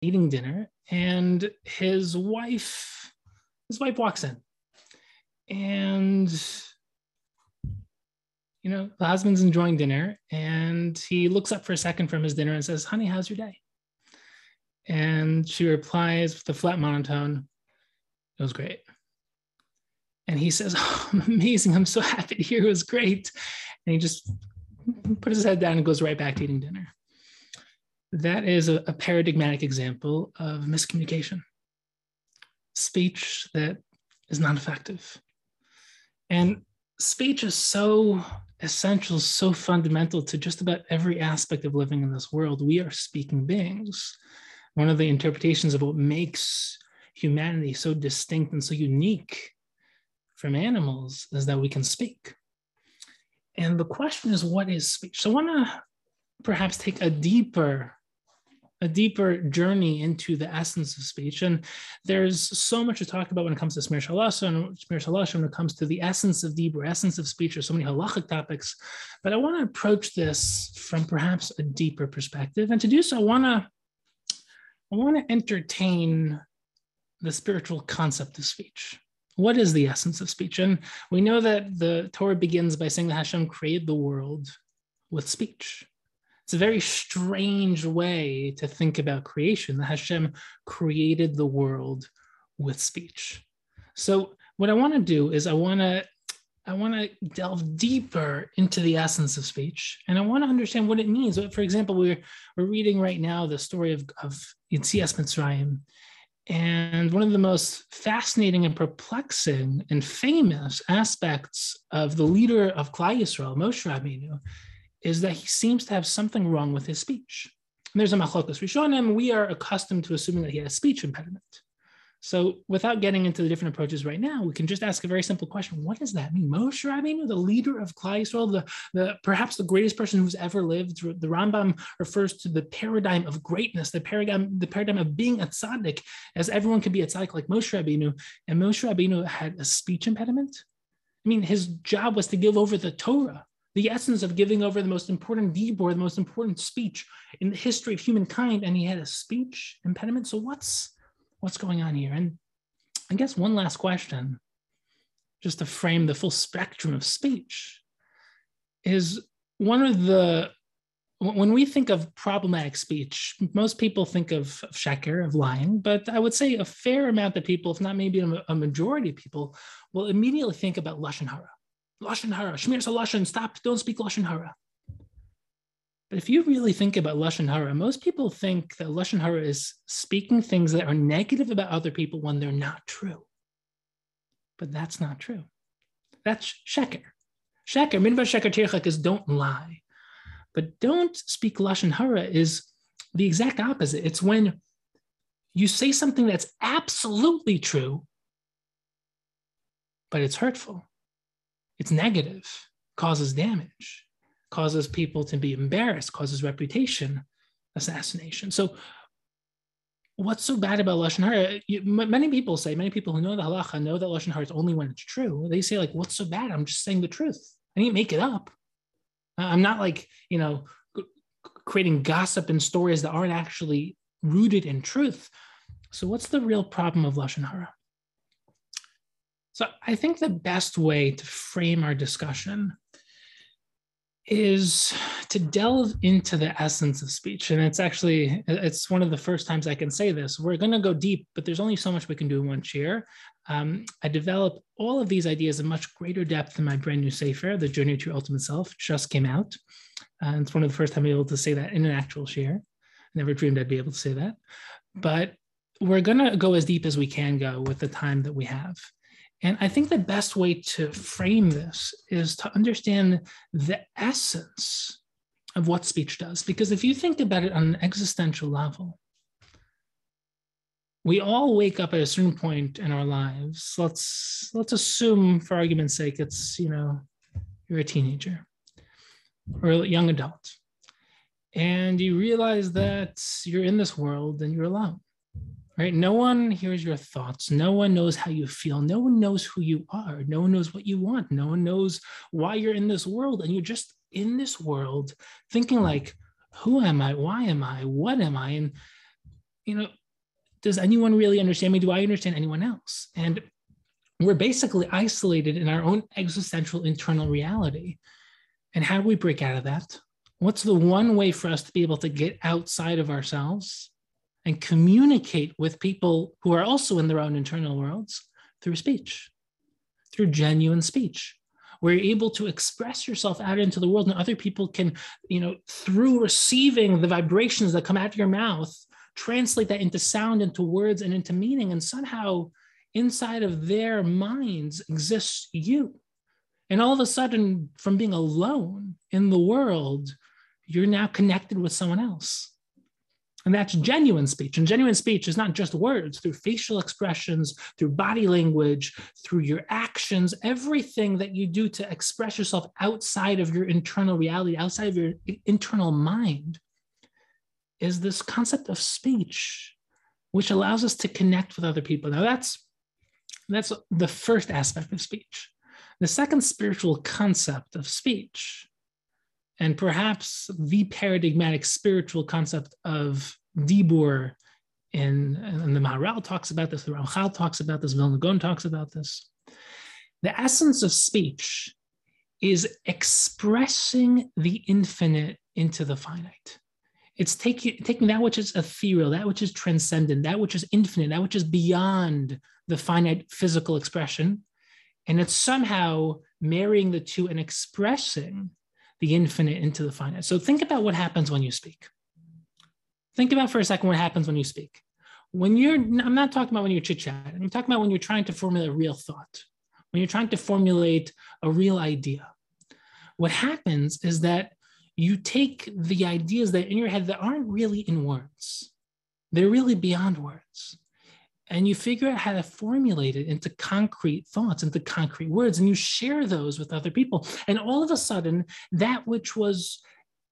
eating dinner, and his wife, his wife walks in, and you know the husband's enjoying dinner, and he looks up for a second from his dinner and says, "Honey, how's your day?" And she replies with a flat monotone, "It was great." And he says, oh, I'm amazing. I'm so happy to hear it was great. And he just put his head down and goes right back to eating dinner. That is a, a paradigmatic example of miscommunication, speech that is not effective. And speech is so essential, so fundamental to just about every aspect of living in this world. We are speaking beings. One of the interpretations of what makes humanity so distinct and so unique from animals is that we can speak. And the question is, what is speech? So I want to perhaps take a deeper a deeper journey into the essence of speech. And there's so much to talk about when it comes to Shmiras Halashon and Shmiras Halashon when it comes to the essence of Dibur, essence of speech. There's so many halachic topics, but I want to approach this from perhaps a deeper perspective. And to do so, I want to I want to entertain the spiritual concept of speech what is the essence of speech? And we know that the Torah begins by saying that Hashem created the world with speech. It's a very strange way to think about creation, that Hashem created the world with speech. So what I want to do is I want to I want to delve deeper into the essence of speech, and I want to understand what it means. For example, we're we're reading right now the story of of Yetzias Mitzrayim, and one of the most fascinating and perplexing and famous aspects of the leader of Klal Yisrael, Moshe Rabbeinu, is that he seems to have something wrong with his speech. And there's a machlokas rishonim. We are accustomed to assuming that he has speech impediment. So without getting into the different approaches right now, we can just ask a very simple question. What does that mean? Moshe Rabbeinu, the leader of Klal Yisrael, the, the, perhaps the greatest person who's ever lived, the Rambam refers to the paradigm of greatness, the paradigm, the paradigm of being a tzaddik, as everyone can be a tzaddik like Moshe Rabbeinu. And Moshe Rabbeinu had a speech impediment. I mean, his job was to give over the Torah, the essence of giving over the most important dibur, the most important speech in the history of humankind, and he had a speech impediment. So what's what's going on here? And I guess one last question, just to frame the full spectrum of speech, is one of the when we think of problematic speech, most people think of, of sheker, of lying, but I would say a fair amount of people, if not maybe a, a majority of people, will immediately think about lashon hara. Lashon hara, shmir lashon, stop, don't speak lashon hara. But if you really think about Lashon Hara, most people think that Lashon Hara is speaking things that are negative about other people when they're not true. But that's not true. That's Sheker. Sheker, Midvar Sheker Tirchak is don't lie. But don't speak Lashon Hara is the exact opposite. It's when you say something that's absolutely true, but it's hurtful, it's negative, causes damage causes people to be embarrassed, causes reputation assassination. So, what's so bad about lashon hara? You, many people say, many people who know the halacha know that lashon hara is only when it's true. They say, like, what's so bad? I'm just saying the truth. I didn't make it up. I'm not like you know creating gossip and stories that aren't actually rooted in truth. So, what's the real problem of lashon hara? So, I think the best way to frame our discussion is to delve into the essence of speech. And it's actually it's one of the first times i can say this. We're going to go deep but there's only so much we can do in one chair. Um, i developed all of these ideas in much greater depth in my brand new sefer the journey to your ultimate self just came out. And it's one of the first time i'm able to say that in an actual share never dreamed i'd be able to say that. But we're going to go as deep as we can go with the time that we have and I think the best way to frame this is to understand the essence of what speech does. Because if you think about it on an existential level, we all wake up at a certain point in our lives. Let's let's assume, for argument's sake, it's you know you're a teenager or a young adult, and you realize that you're in this world and you're alone right? No one hears your thoughts. No one knows how you feel. No one knows who you are. No one knows what you want. No one knows why you're in this world. And you're just in this world thinking, like, who am I? Why am I? What am I? And you know, does anyone really understand me? Do I understand anyone else? And we're basically isolated in our own existential internal reality. And how do we break out of that? What's the one way for us to be able to get outside of ourselves and communicate with people who are also in their own internal worlds through speech, through genuine speech? where you're able to express yourself out into the world and other people can you know through receiving the vibrations that come out of your mouth translate that into sound into words and into meaning. And somehow inside of their minds exists you. And all of a sudden from being alone in the world you're now connected with someone else and that's genuine speech. And genuine speech is not just words, through facial expressions, through body language, through your actions, everything that you do to express yourself outside of your internal reality, outside of your internal mind, is this concept of speech, which allows us to connect with other people. Now, that's, that's the first aspect of speech. The second spiritual concept of speech and perhaps the paradigmatic spiritual concept of Dibur, and, and the Maharal talks about this, the Ramchal talks about this, Vilna Gaon talks about this. The essence of speech is expressing the infinite into the finite. It's taking, taking that which is ethereal, that which is transcendent, that which is infinite, that which is beyond the finite physical expression, and it's somehow marrying the two and expressing the infinite into the finite. So think about what happens when you speak. Think about for a second what happens when you speak. When you're, I'm not talking about when you're chit chatting, I'm talking about when you're trying to formulate a real thought, when you're trying to formulate a real idea. What happens is that you take the ideas that in your head that aren't really in words, they're really beyond words and you figure out how to formulate it into concrete thoughts, into concrete words, and you share those with other people. And all of a sudden, that which was,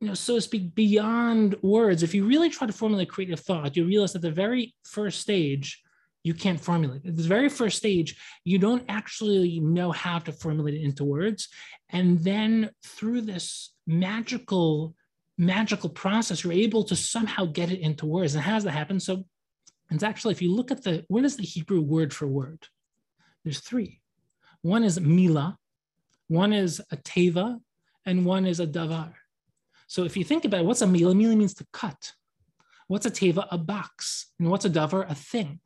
you know, so to speak, beyond words, if you really try to formulate creative thought, you realize at the very first stage, you can't formulate. At the very first stage, you don't actually know how to formulate it into words. And then through this magical, magical process, you're able to somehow get it into words. And how does that happen? So it's actually, if you look at the, what is the Hebrew word for word? There's three. One is mila, one is a teva, and one is a davar. So if you think about it, what's a mila? Mila means to cut. What's a teva? A box. And what's a davar? A thing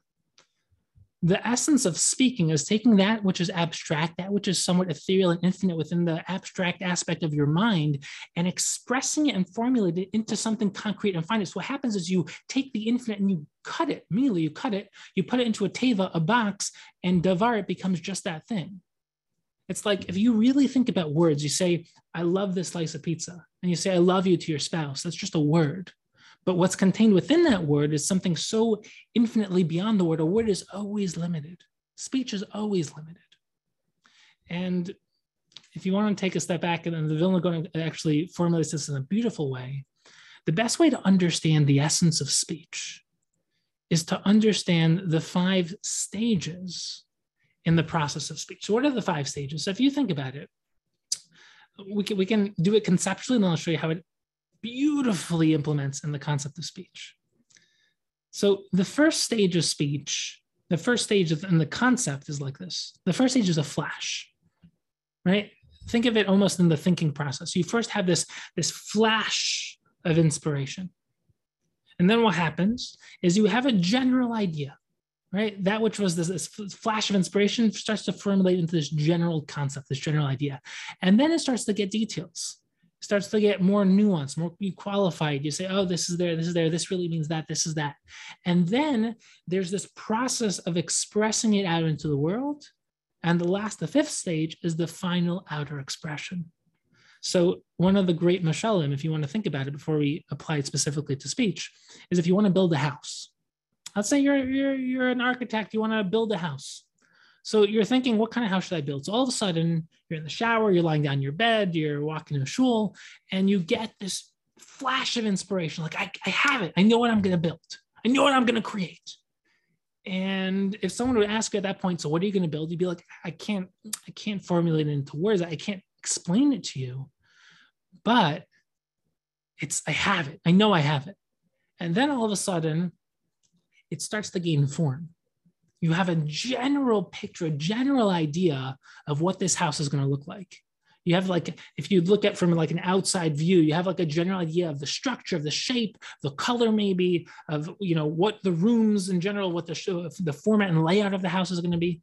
the essence of speaking is taking that which is abstract, that which is somewhat ethereal and infinite within the abstract aspect of your mind, and expressing it and formulate it into something concrete and finite. So what happens is you take the infinite and you cut it, immediately you cut it, you put it into a teva, a box, and davar, it becomes just that thing. It's like if you really think about words, you say, I love this slice of pizza, and you say, I love you to your spouse. That's just a word. But what's contained within that word is something so infinitely beyond the word. A word is always limited. Speech is always limited. And if you want to take a step back, and the Vilna Gaon actually formulates this in a beautiful way, the best way to understand the essence of speech is to understand the five stages in the process of speech. So, what are the five stages? So, if you think about it, we can, we can do it conceptually, and I'll show you how it beautifully implements in the concept of speech. So the first stage of speech, the first stage of, and the concept is like this. The first stage is a flash, right? Think of it almost in the thinking process. You first have this, this flash of inspiration. And then what happens is you have a general idea, right? That which was this, this, flash of inspiration starts to formulate into this general concept, this general idea. And then it starts to get details starts to get more nuanced, more you qualified. You say, oh, this is there, this is there, this really means that, this is that. And then there's this process of expressing it out into the world. And the last, the fifth stage is the final outer expression. So one of the great mashalim, if you want to think about it before we apply it specifically to speech, is if you want to build a house. Let's say you're, you're, you're an architect, you want to build a house. So you're thinking, what kind of house should I build? So all of a sudden, you're in the shower, you're lying down in your bed, you're walking to a shul, and you get this flash of inspiration. Like, I, I have it. I know what I'm going to build. I know what I'm going to create. And if someone would ask you at that point, so what are you going to build? You'd be like, I can't, I can't formulate it into words. I can't explain it to you. But it's, I have it. I know I have it. And then all of a sudden, it starts to gain form. You have a general picture, a general idea of what this house is going to look like. You have like, if you look at from like an outside view, you have like a general idea of the structure, of the shape, the color, maybe of you know what the rooms in general, what the show, the format and layout of the house is going to be.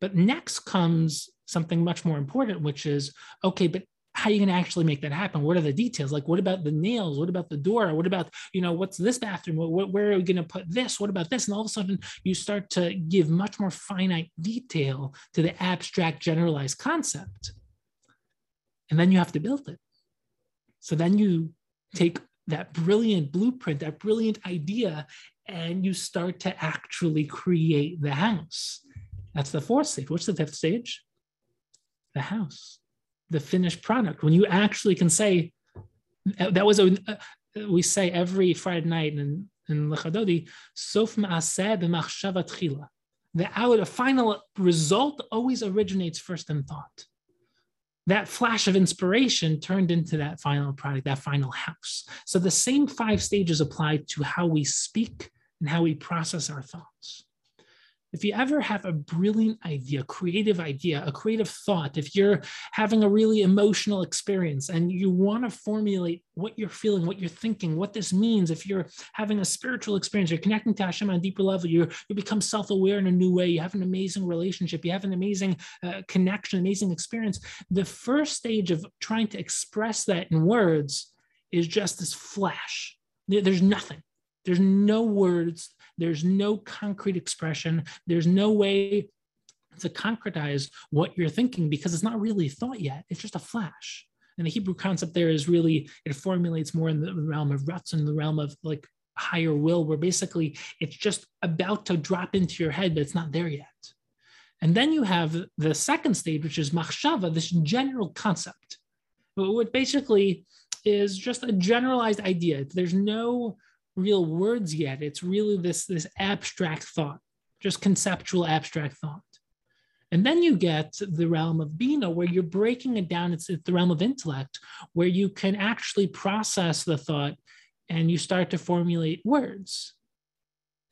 But next comes something much more important, which is okay, but how are you going to actually make that happen? What are the details? Like, what about the nails? What about the door? What about, you know, what's this bathroom? What, where are we going to put this? What about this? And all of a sudden, you start to give much more finite detail to the abstract, generalized concept. And then you have to build it. So then you take that brilliant blueprint, that brilliant idea, and you start to actually create the house. That's the fourth stage. What's the fifth stage? The house the finished product when you actually can say uh, that was a uh, we say every Friday night in in Lecha Dodi, Sof Ma'aseh b'machshava tchila. The out, the final result always originates first in thought. That flash of inspiration turned into that final product, that final house. So the same five stages apply to how we speak and how we process our thoughts if you ever have a brilliant idea, creative idea, a creative thought, if you're having a really emotional experience and you want to formulate what you're feeling, what you're thinking, what this means, if you're having a spiritual experience, you're connecting to Hashem on a deeper level, you you become self-aware in a new way, you have an amazing relationship, you have an amazing uh, connection, amazing experience. The first stage of trying to express that in words is just this flash. There's nothing. There's no words there's no concrete expression. There's no way to concretize what you're thinking because it's not really thought yet. It's just a flash. And the Hebrew concept there is really, it formulates more in the realm of ruts in the realm of like higher will, where basically it's just about to drop into your head, but it's not there yet. And then you have the second stage, which is machshava, this general concept, what basically is just a generalized idea. There's no real words yet. It's really this, this abstract thought, just conceptual abstract thought. And then you get the realm of Bina, where you're breaking it down. It's, it's the realm of intellect, where you can actually process the thought and you start to formulate words.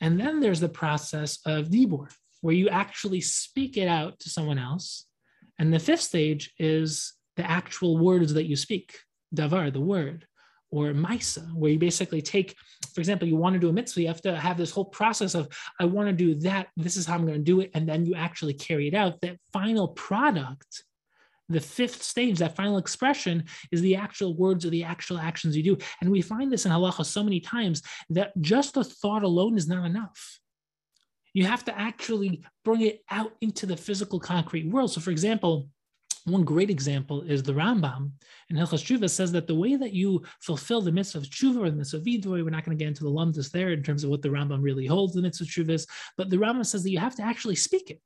And then there's the process of Dibor, where you actually speak it out to someone else. And the fifth stage is the actual words that you speak, Davar, the word or Ma'aseh, where you basically take, for example, you want to do a mitzvah, you have to have this whole process of, I want to do that, this is how I'm going to do it, and then you actually carry it out. That final product, the fifth stage, that final expression, is the actual words or the actual actions you do. And we find this in halacha so many times that just the thought alone is not enough. You have to actually bring it out into the physical concrete world. So, for example, one great example is the Rambam in Hilchas Tshuva says that the way that you fulfill the mitzvah of Tshuva or the mitzvah of Vidui, we're not going to get into the lumdus there in terms of what the Rambam really holds the mitzvah of Tshuva is, but the Rambam says that you have to actually speak it.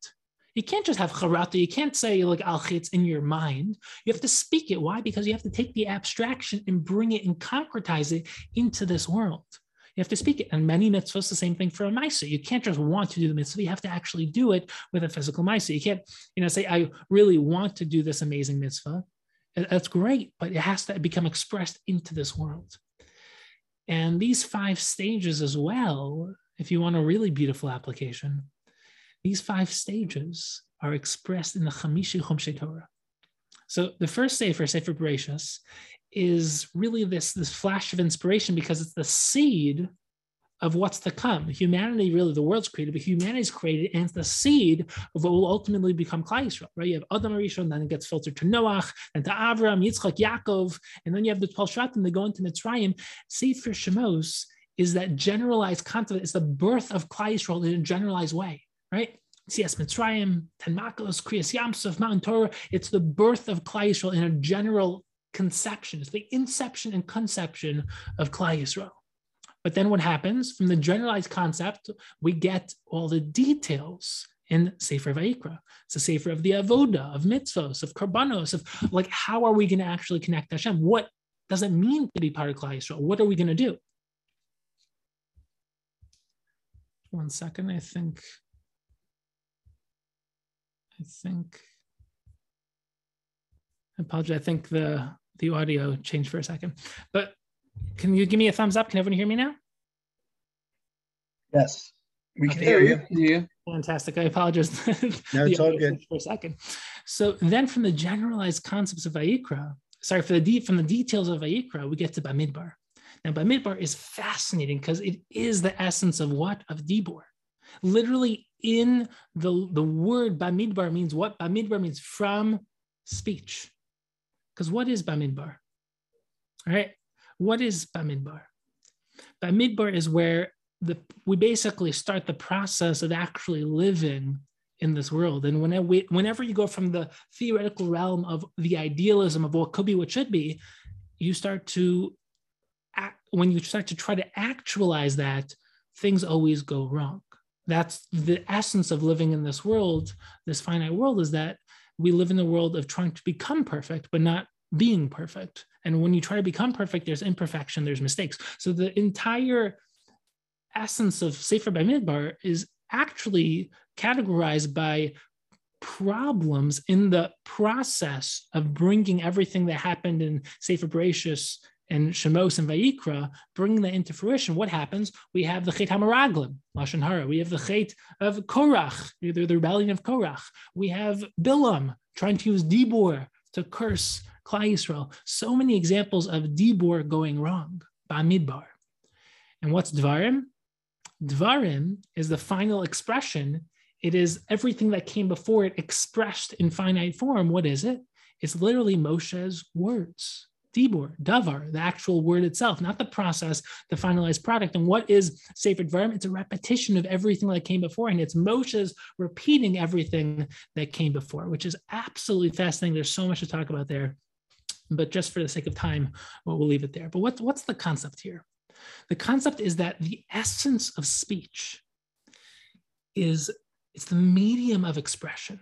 You can't just have charata. You can't say like al in your mind. You have to speak it. Why? Because you have to take the abstraction and bring it and concretize it into this world. You have to speak it. And many mitzvahs, the same thing for a mitzvah. You can't just want to do the mitzvah. You have to actually do it with a physical mitzvah. You can't, you know, say, I really want to do this amazing mitzvah. That's great, but it has to become expressed into this world. And these five stages as well, if you want a really beautiful application, these five stages are expressed in the Chamisha Chumshei Torah. So the first Sefer, Sefer Bereshis, is really this, this flash of inspiration because it's the seed of what's to come. Humanity, really, the world's created, but humanity is created, and it's the seed of what will ultimately become Klal Yisrael, right? You have Adam HaRishon, then it gets filtered to Noach, and to Avram, Yitzchak, Yaakov, and then you have the 12 Shvatim, they go into Mitzrayim. Sefer Shemos is that generalized concept, it's the birth of Klal Yisrael in a generalized way, right? Yetzias Mitzrayim, Ten Makos, Kriyas Yamsuf, Matan Torah. It's the birth of Klal Yisrael in a general conception. It's the inception and conception of Klal Yisrael. But then what happens from the generalized concept, we get all the details in Sefer Vayikra. It's a Sefer of the Avoda, of mitzvos, of karbanos, of like how are we going to actually connect Hashem? What does it mean to be part of Klal Yisrael? What are we going to do? One second, I think. I think. I apologize. I think the the audio changed for a second, but can you give me a thumbs up? Can everyone hear me now? Yes. We can hear you. Yeah. Fantastic. I apologize. No, it's all good. For a second. So then, from the generalized concepts of Vayikra, sorry, for the de- from the details of Vayikra, we get to Bamidbar. Now, Bamidbar is fascinating because it is the essence of what of Dibor. Literally, in the the word Bamidbar means what? Bamidbar means from speech. Because what is Bamidbar? All right. What is Bamidbar? Bamidbar is where the we basically start the process of actually living in this world. And whenever, we, whenever you go from the theoretical realm of the idealism of what could be, what should be, you start to, act, when you start to try to actualize that, things always go wrong. That's the essence of living in this world, this finite world, is that we live in the world of trying to become perfect, but not being perfect. And when you try to become perfect, there's imperfection, there's mistakes. So the entire essence of safer Sefer Bamidbar is actually categorized by problems in the process of bringing everything that happened in Sefer Bereshis and Shemos and Vayikra, bringing that into fruition. What happens? We have the Chet Hameraglim, Lashon Hara. We have the Chet of Korach, the, the rebellion of Korach. We have Bilam trying to use Dibor to curse Klal Yisrael. So many examples of Dibor going wrong, Bamidbar. And what's Dvarim? Dvarim is the final expression. It is everything that came before it expressed in finite form. What is it? It's literally Moshe's words. Dibor, Davar, the actual word itself, not the process, the finalized product. And what is Sefer Dvarim? It's a repetition of everything that came before, and it's Moshe's repeating everything that came before, which is absolutely fascinating. There's so much to talk about there, but just for the sake of time, we'll leave it there. But what's what's the concept here? The concept is that the essence of speech is it's the medium of expression.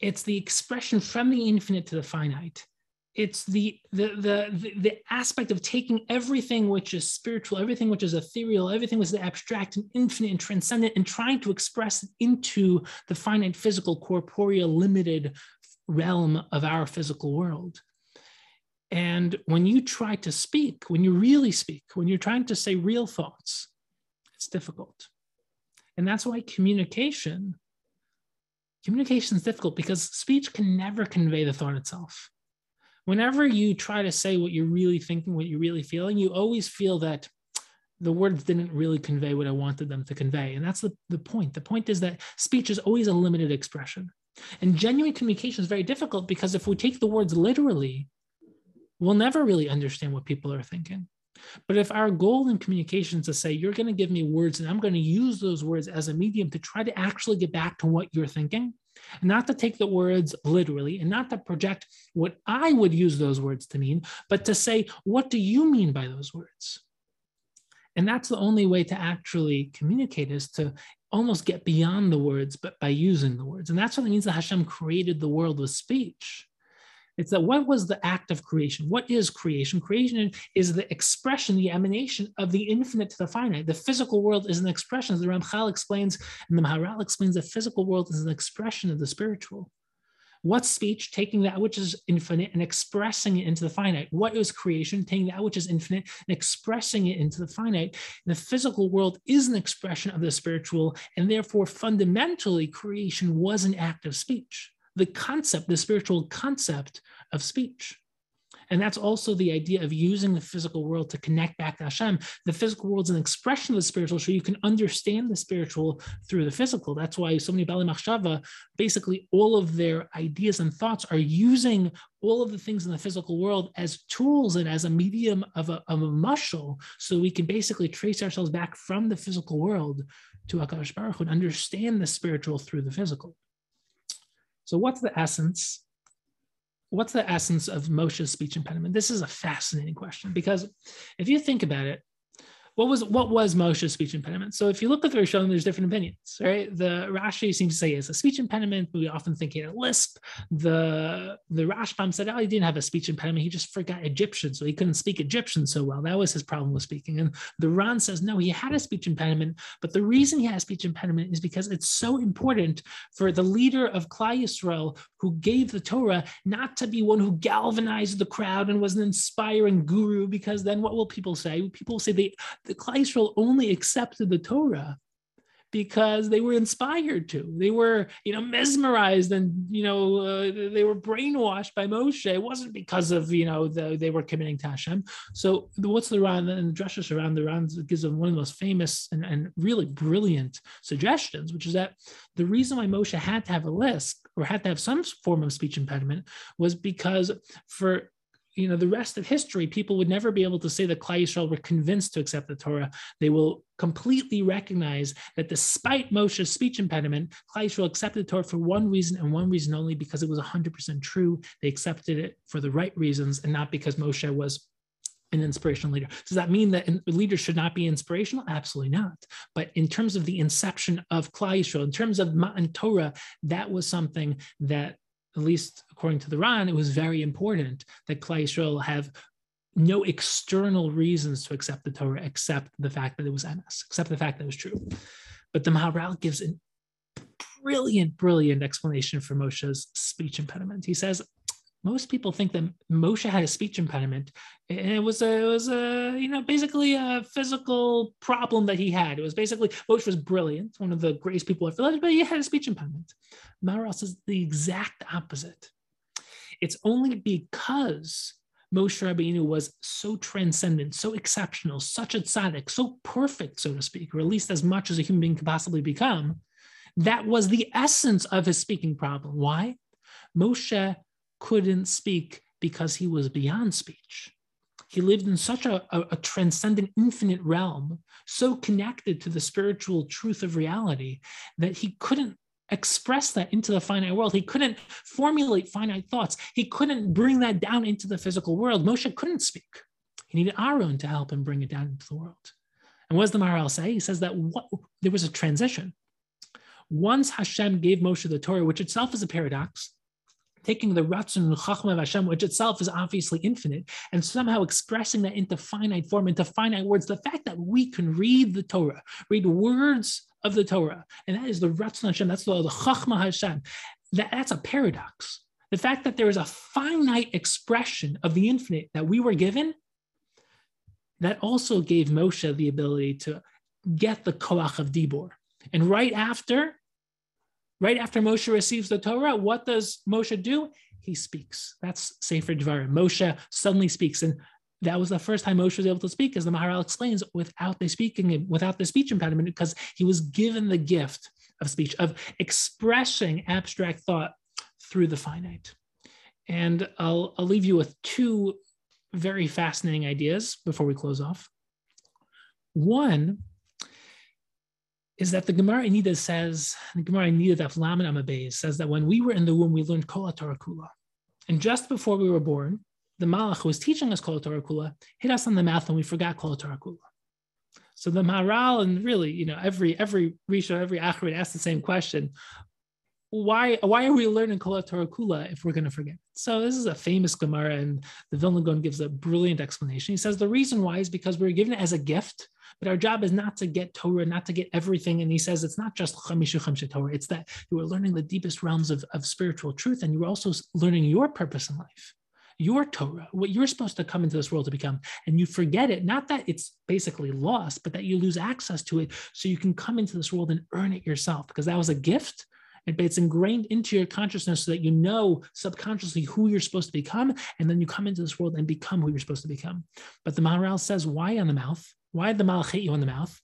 It's the expression from the infinite to the finite. It's the, the, the, the, aspect of taking everything which is spiritual, everything which is ethereal, everything which is abstract and infinite and transcendent, and trying to express it into the finite, physical, corporeal, limited realm of our physical world. And when you try to speak, when you really speak, when you're trying to say real thoughts, it's difficult. And that's why communication, communication is difficult because speech can never convey the thought itself. Whenever you try to say what you're really thinking, what you're really feeling, you always feel that the words didn't really convey what I wanted them to convey. And that's the, the point. The point is that speech is always a limited expression. And genuine communication is very difficult because if we take the words literally, we'll never really understand what people are thinking. But if our goal in communication is to say, you're going to give me words and I'm going to use those words as a medium to try to actually get back to what you're thinking, not to take the words literally and not to project what I would use those words to mean, but to say, what do you mean by those words? And that's the only way to actually communicate is to almost get beyond the words, but by using the words. And that's what it means that Hashem created the world with speech. It's that what was the act of creation? What is creation? Creation is the expression, the emanation of the infinite to the finite. The physical world is an expression, as the Ramchal explains, and the Maharal explains, the physical world is an expression of the spiritual. What speech? Taking that which is infinite and expressing it into the finite. What is creation? Taking that which is infinite and expressing it into the finite. The physical world is an expression of the spiritual, and therefore, fundamentally, creation was an act of speech the concept, the spiritual concept of speech. And that's also the idea of using the physical world to connect back to Hashem. The physical world is an expression of the spiritual, so you can understand the spiritual through the physical. That's why so many Baalei Machshava, basically all of their ideas and thoughts are using all of the things in the physical world as tools and as a medium of a, of a mushal, so we can basically trace ourselves back from the physical world to Hakadosh Baruch and understand the spiritual through the physical. So, what's the essence? What's the essence of Moshe's speech impediment? This is a fascinating question because if you think about it, what was what was Moshe's speech impediment? So if you look at the Rishonim, there's different opinions, right? The Rashi seems to say it's a speech impediment, we often think he had a lisp. The the Rashbam said, oh, he didn't have a speech impediment. He just forgot Egyptian, so he couldn't speak Egyptian so well. That was his problem with speaking. And the Ran says, no, he had a speech impediment, but the reason he had a speech impediment is because it's so important for the leader of Klal Yisrael who gave the Torah not to be one who galvanized the crowd and was an inspiring guru, because then what will people say? People say they the Klal Yisrael only accepted the Torah because they were inspired to. They were, you know, mesmerized and, you know, uh, they were brainwashed by Moshe. It wasn't because of, you know, the, they were committing to Hashem. So what's the Ran and the Drashos HaRan the Ran gives them one of the most famous and, and really brilliant suggestions, which is that the reason why Moshe had to have a lisp or had to have some form of speech impediment was because for you know the rest of history, people would never be able to say that Klal Yisrael were convinced to accept the Torah. They will completely recognize that despite Moshe's speech impediment, Klal Yisrael accepted the Torah for one reason and one reason only, because it was 100% true. They accepted it for the right reasons and not because Moshe was an inspirational leader. Does that mean that leaders should not be inspirational? Absolutely not. But in terms of the inception of Klal Yisrael, in terms of Matan Torah, that was something that at least according to the Ran, it was very important that Klal Yisrael have no external reasons to accept the Torah except the fact that it was emes, except the fact that it was true. But the Maharal gives a brilliant, brilliant explanation for Moshe's speech impediment. He says, most people think that Moshe had a speech impediment, and it was a, it was a, you know, basically a physical problem that he had. It was basically Moshe was brilliant, one of the greatest people I've lived, but he had a speech impediment. Maharal says the exact opposite. It's only because Moshe Rabbeinu was so transcendent, so exceptional, such a tzaddik, so perfect, so to speak, or at least as much as a human being could possibly become. That was the essence of his speaking problem. Why? Moshe couldn't speak because he was beyond speech. He lived in such a, a, a, transcendent, infinite realm, so connected to the spiritual truth of reality that he couldn't express that into the finite world. He couldn't formulate finite thoughts. He couldn't bring that down into the physical world. Moshe couldn't speak. He needed Aaron to help him bring it down into the world. And what does the Maharal say? He says that what, there was a transition. Once Hashem gave Moshe the Torah, which itself is a paradox, taking the Ratzon and Chachma of Hashem, which itself is obviously infinite, and somehow expressing that into finite form, into finite words. The fact that we can read the Torah, read words of the Torah, and that is the Ratzon Hashem, that's the, the Chachma Hashem. That, that's a paradox. The fact that there is a finite expression of the infinite that we were given, that also gave Moshe the ability to get the Koach of Dibor. And right after Right after Moshe receives the Torah, what does Moshe do? He speaks. That's Sefer Dvarim. Moshe suddenly speaks. And that was the first time Moshe was able to speak, as the Maharal explains, without the speaking, without the speech impediment, because he was given the gift of speech, of expressing abstract thought through the finite. And I'll, I'll leave you with two very fascinating ideas before we close off. One is that the Gemara Nida says, the Gemara Nida Daf Lamed Amud Beis says that when we were in the womb, we learned Kol Torah Kula. And just before we were born, the Malach who was teaching us Kol Torah Kula hit us on the mouth and we forgot Kol Torah Kula. So the Maharal and really, you know, every every Risha, every Achrid asked the same question. Why, why are we learning Kol Torah Kula if we're going to forget? So this is a famous Gemara, and the Vilna Gaon gives a brilliant explanation. He says the reason why is because we are given it as a gift but our job is not to get Torah, not to get everything. And he says it's not just Torah, it's that you are learning the deepest realms of, of spiritual truth, and you're also learning your purpose in life your Torah, what you're supposed to come into this world to become, and you forget it, not that it's basically lost, but that you lose access to it so you can come into this world and earn it yourself because that was a gift. It's ingrained into your consciousness so that you know subconsciously who you're supposed to become, and then you come into this world and become who you're supposed to become. But the Maharal says, why on the mouth? Why did the malach hit you in the mouth?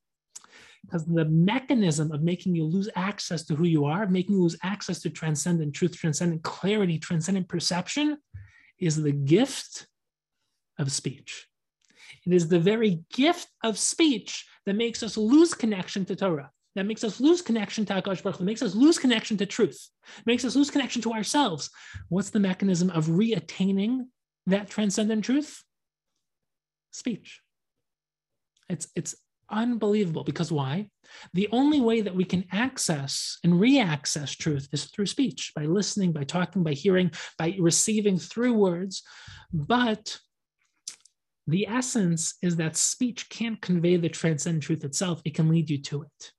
Because the mechanism of making you lose access to who you are, making you lose access to transcendent truth, transcendent clarity, transcendent perception, is the gift of speech. It is the very gift of speech that makes us lose connection to Torah, that makes us lose connection to Hakadosh Baruch, that makes us lose connection to truth, makes us lose connection to ourselves. What's the mechanism of reattaining that transcendent truth? Speech. It's it's unbelievable because why? The only way that we can access and re-access truth is through speech, by listening, by talking, by hearing, by receiving through words. But the essence is that speech can't convey the transcendent truth itself, it can lead you to it.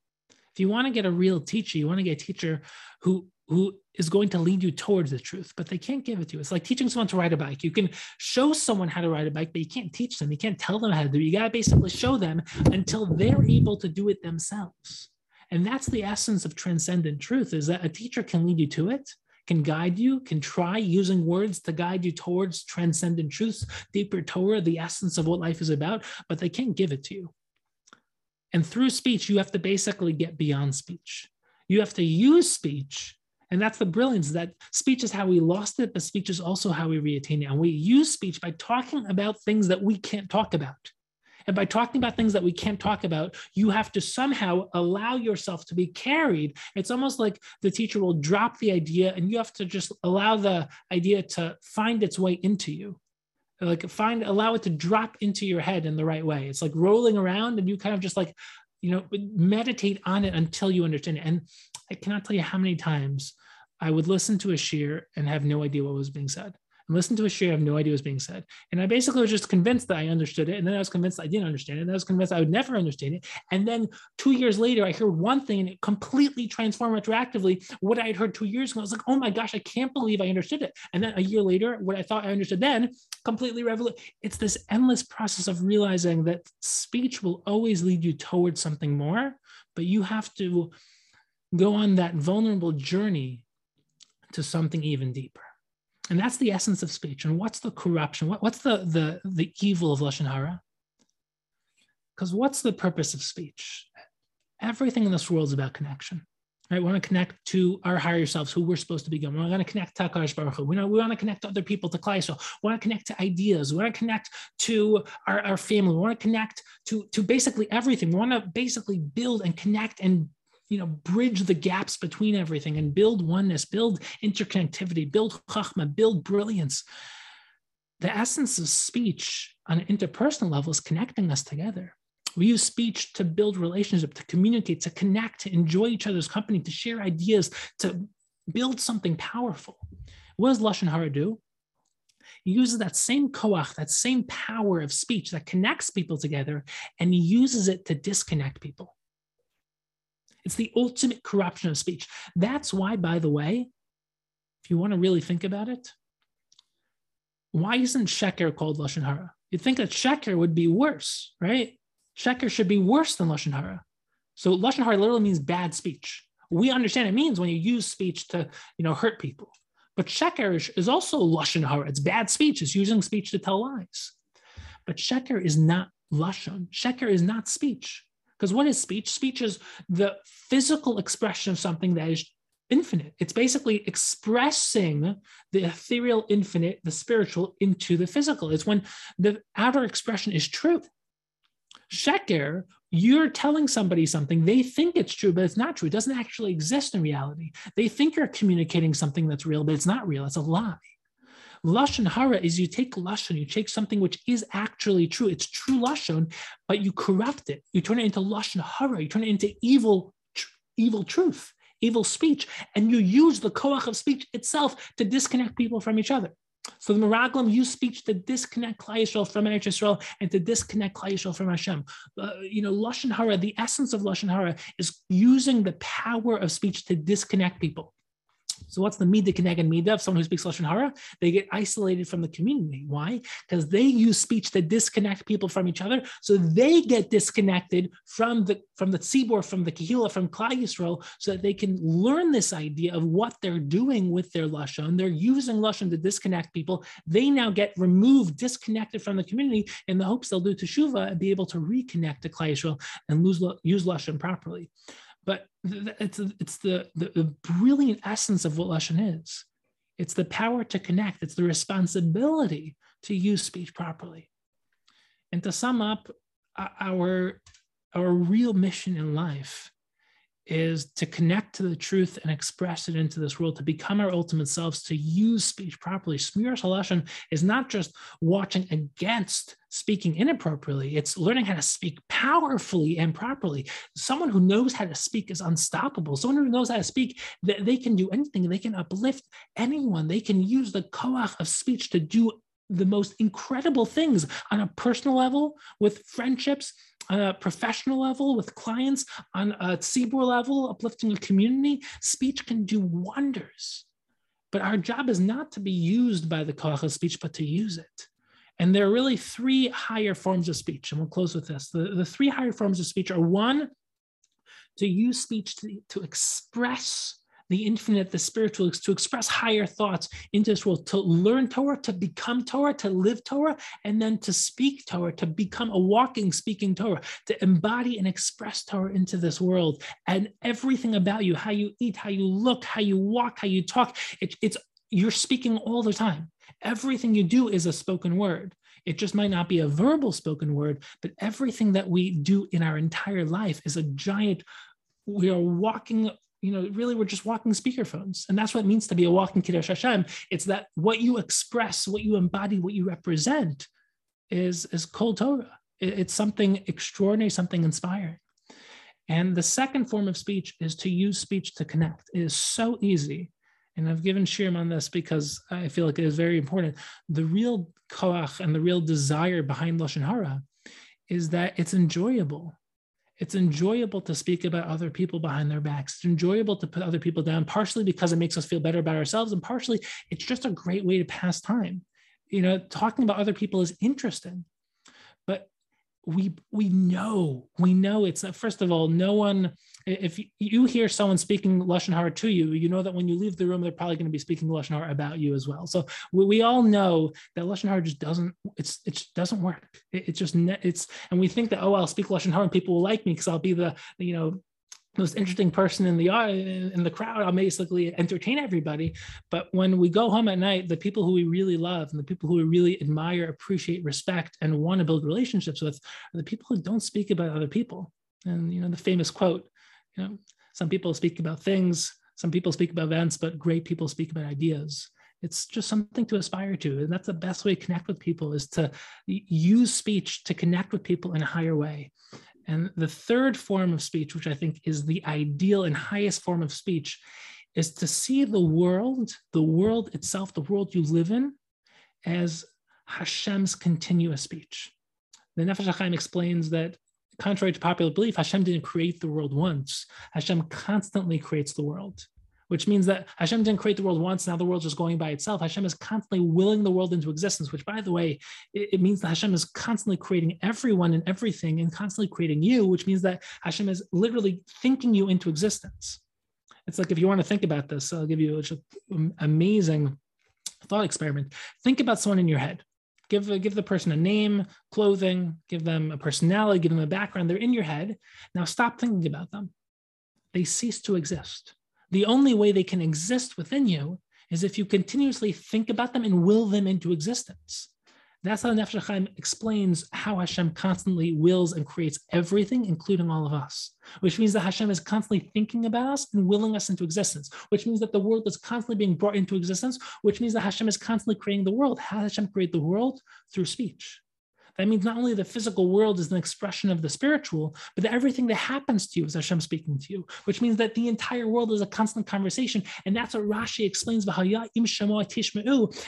If you want to get a real teacher, you want to get a teacher who who is going to lead you towards the truth, but they can't give it to you. It's like teaching someone to ride a bike. You can show someone how to ride a bike, but you can't teach them. You can't tell them how to do it. You got to basically show them until they're able to do it themselves. And that's the essence of transcendent truth is that a teacher can lead you to it, can guide you, can try using words to guide you towards transcendent truths, deeper Torah, the essence of what life is about, but they can't give it to you. And through speech, you have to basically get beyond speech. You have to use speech. And that's the brilliance that speech is how we lost it, but speech is also how we reattain it. And we use speech by talking about things that we can't talk about. And by talking about things that we can't talk about, you have to somehow allow yourself to be carried. It's almost like the teacher will drop the idea and you have to just allow the idea to find its way into you like find allow it to drop into your head in the right way it's like rolling around and you kind of just like you know meditate on it until you understand it and i cannot tell you how many times i would listen to a shiur and have no idea what was being said and listen to a shiur, I have no idea what was being said. And I basically was just convinced that I understood it. And then I was convinced I didn't understand it. And I was convinced I would never understand it. And then two years later, I heard one thing and it completely transformed retroactively what I had heard two years ago. I was like, oh my gosh, I can't believe I understood it. And then a year later, what I thought I understood then completely revolutionary. It's this endless process of realizing that speech will always lead you towards something more, but you have to go on that vulnerable journey to something even deeper. And that's the essence of speech. And what's the corruption? What, what's the, the, the evil of Lashon Hara? Because what's the purpose of speech? Everything in this world is about connection. Right? We want to connect to our higher selves, who we're supposed to become. We want to connect to Hakadosh Baruch Hu. We, know, we want to connect to other people, to Klal We want to connect to ideas. We want to connect to our, our family. We want to connect to, to basically everything. We want to basically build and connect and you know bridge the gaps between everything and build oneness build interconnectivity build chachma build brilliance. The essence of speech on an interpersonal level is connecting us together. We use speech to build relationship to communicate to connect to enjoy each other's company to share ideas to build something powerful. What does lashon hara do? He uses that same koach, that same power of speech that connects people together, and he uses it to disconnect people. It's the ultimate corruption of speech. That's why, by the way, if you want to really think about it, why isn't sheker called lashon hara? You'd think that sheker would be worse, right? Sheker should be worse than lashon hara. So lashon hara literally means bad speech. We understand it means when you use speech to, you know, hurt people. But sheker is also lashon hara. It's bad speech. It's using speech to tell lies. But sheker is not lashon. Sheker is not speech. Because what is speech? Speech is the physical expression of something that is infinite. It's basically expressing the ethereal infinite, the spiritual, into the physical. It's when the outer expression is truth. Sheker, you're telling somebody something, they think it's true, but it's not true. It doesn't actually exist in reality. They think you're communicating something that's real, but it's not real. It's a lie. Lashon hara is you take lashon, you take something which is actually true. It's true lashon, but you corrupt it. You turn it into lashon hara. You turn it into evil, tr- evil truth, evil speech, and you use the koach of speech itself to disconnect people from each other. So the Meraglim use speech to disconnect Klal Yisrael from Eretz Yisrael and to disconnect Klal Yisrael from Hashem. Uh, you know, Lashon Hara, the essence of Lashon Hara is using the power of speech to disconnect people. So what's the midah keneged midah of someone who speaks lashon hara? They get isolated from the community. Why? Because they use speech to disconnect people from each other, so they get disconnected from the from the tzibor, from the kahila, from Klal Yisrael, so that they can learn this idea of what they're doing with their lashon. They're using lashon to disconnect people. They now get removed, disconnected from the community, in the hopes they'll do teshuva and be able to reconnect to Klal Yisrael and lose, use lashon properly. But it's, it's the, the, the brilliant essence of what Lashon is. It's the power to connect, it's the responsibility to use speech properly. And to sum up, our, our real mission in life is to connect to the truth and express it into this world, to become our ultimate selves, to use speech properly. Shmiras Halashon is not just watching against speaking inappropriately, it's learning how to speak powerfully and properly. Someone who knows how to speak is unstoppable. Someone who knows how to speak, they can do anything, they can uplift anyone, they can use the koach of speech to do the most incredible things on a personal level with friendships on a professional level with clients, on a tzibur level, uplifting a community, speech can do wonders. But our job is not to be used by the koach of speech, but to use it. And there are really three higher forms of speech. And we'll close with this. The, the three higher forms of speech are one, to use speech to, to express the infinite, the spiritual, to express higher thoughts into this world, to learn Torah, to become Torah, to live Torah, and then to speak Torah, to become a walking, speaking Torah, to embody and express Torah into this world. And everything about you, how you eat, how you look, how you walk, how you talk, it, it's you're speaking all the time. Everything you do is a spoken word. It just might not be a verbal spoken word, but everything that we do in our entire life is a giant. We are walking you know, really we're just walking speakerphones. And that's what it means to be a walking Kiddush Hashem. It's that what you express, what you embody, what you represent is, is Kol Torah. It's something extraordinary, something inspiring. And the second form of speech is to use speech to connect. It is so easy. And I've given Shiurim on this because I feel like it is very important. The real koach and the real desire behind Lashon Hara is that it's enjoyable it's enjoyable to speak about other people behind their backs. It's enjoyable to put other people down, partially because it makes us feel better about ourselves, and partially it's just a great way to pass time. You know, talking about other people is interesting, but we we know we know it's uh, first of all no one if you hear someone speaking lashon hara to you you know that when you leave the room they're probably going to be speaking lashon hara about you as well. So we, we all know that lashon hara just doesn't it's it doesn't work. It, it's just it's and we think that oh i'll speak lashon hara and people will like me because i'll be the you know most interesting person in the uh, in the crowd. I'll basically entertain everybody. But when we go home at night, the people who we really love and the people who we really admire, appreciate, respect, and want to build relationships with are the people who don't speak about other people. And you know the famous quote, you know, some people speak about things, some people speak about events, but great people speak about ideas. It's just something to aspire to. And that's the best way to connect with people is to use speech to connect with people in a higher way. And the third form of speech, which I think is the ideal and highest form of speech, is to see the world, the world itself, the world you live in, as Hashem's continuous speech. The Nefesh HaChaim explains that, contrary to popular belief, Hashem didn't create the world once. Hashem constantly creates the world which means that Hashem didn't create the world once. Now the world's just going by itself. Hashem is constantly willing the world into existence, which, by the way, it, it, means that Hashem is constantly creating everyone and everything and constantly creating you, which means that Hashem is literally thinking you into existence. It's like if you want to think about this, I'll give you an amazing thought experiment. Think about someone in your head. Give, give the person a name, clothing, give them a personality, give them a background. They're in your head. Now stop thinking about them. They cease to exist the only way they can exist within you is if you continuously think about them and will them into existence. That's how Nefesh HaChaim explains how Hashem constantly wills and creates everything, including all of us, which means that Hashem is constantly thinking about us and willing us into existence, which means that the world is constantly being brought into existence, which means that Hashem is constantly creating the world. How Hashem create the world? Through speech. That means not only the physical world is an expression of the spiritual, but that everything that happens to you is Hashem speaking to you, which means that the entire world is a constant conversation. And that's what Rashi explains,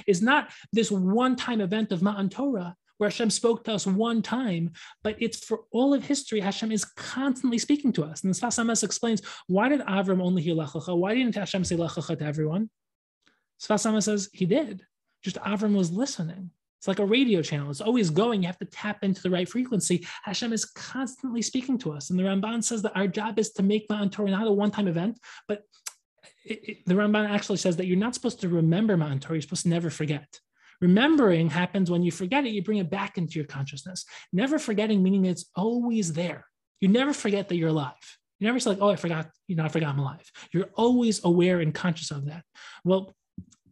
is not this one-time event of Matan Torah, where Hashem spoke to us one time, but it's for all of history, Hashem is constantly speaking to us. And Sfas Emes explains, why did Avram only hear Lech Lecha? Why didn't Hashem say Lech Lecha to everyone? Sfas Emes says he did. Just Avram was listening. It's like a radio channel. It's always going. You have to tap into the right frequency. Hashem is constantly speaking to us. And the Ramban says that our job is to make Matan Torah not a one-time event, but it, it, the Ramban actually says that you're not supposed to remember Matan Torah. You're supposed to never forget. Remembering happens when you forget it, you bring it back into your consciousness. Never forgetting, meaning it's always there. You never forget that you're alive. You never say like, oh, I forgot, you know, I forgot I'm alive. You're always aware and conscious of that. Well,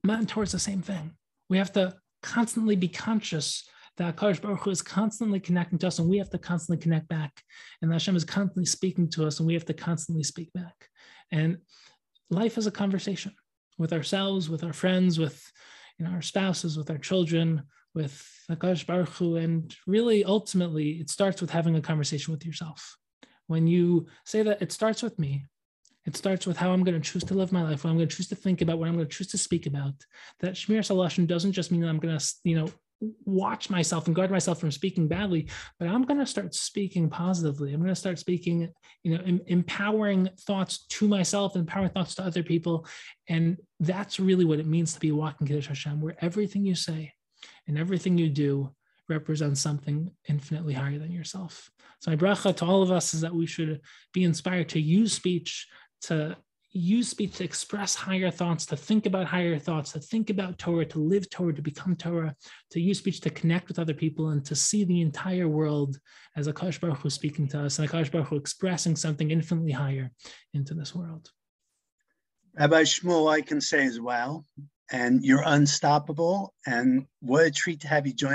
Matan Torah is the same thing. We have to constantly be conscious that Kadosh Baruch Hu is constantly connecting to us, and we have to constantly connect back. And Hashem is constantly speaking to us, and we have to constantly speak back. And life is a conversation with ourselves, with our friends, with you know, our spouses, with our children, with Kadosh Baruch Hu, and really, ultimately, it starts with having a conversation with yourself. When you say that it starts with me, it starts with how I'm going to choose to live my life, what I'm going to choose to think about, what I'm going to choose to speak about. That Shmiras Halashon doesn't just mean that I'm going to, you know, watch myself and guard myself from speaking badly, but I'm going to start speaking positively. I'm going to start speaking, you know, em- empowering thoughts to myself, empowering thoughts to other people. And that's really what it means to be walking Kiddush Hashem, where everything you say and everything you do represents something infinitely higher than yourself. So my bracha to all of us is that we should be inspired to use speech to use speech to express higher thoughts, to think about higher thoughts, to think about Torah, to live Torah, to become Torah, to use speech to connect with other people and to see the entire world as Hakadosh Baruch Hu speaking to us and Hakadosh Baruch Hu expressing something infinitely higher into this world. Rabbi Shmuel, I can say as well, and you're unstoppable. And what a treat to have you join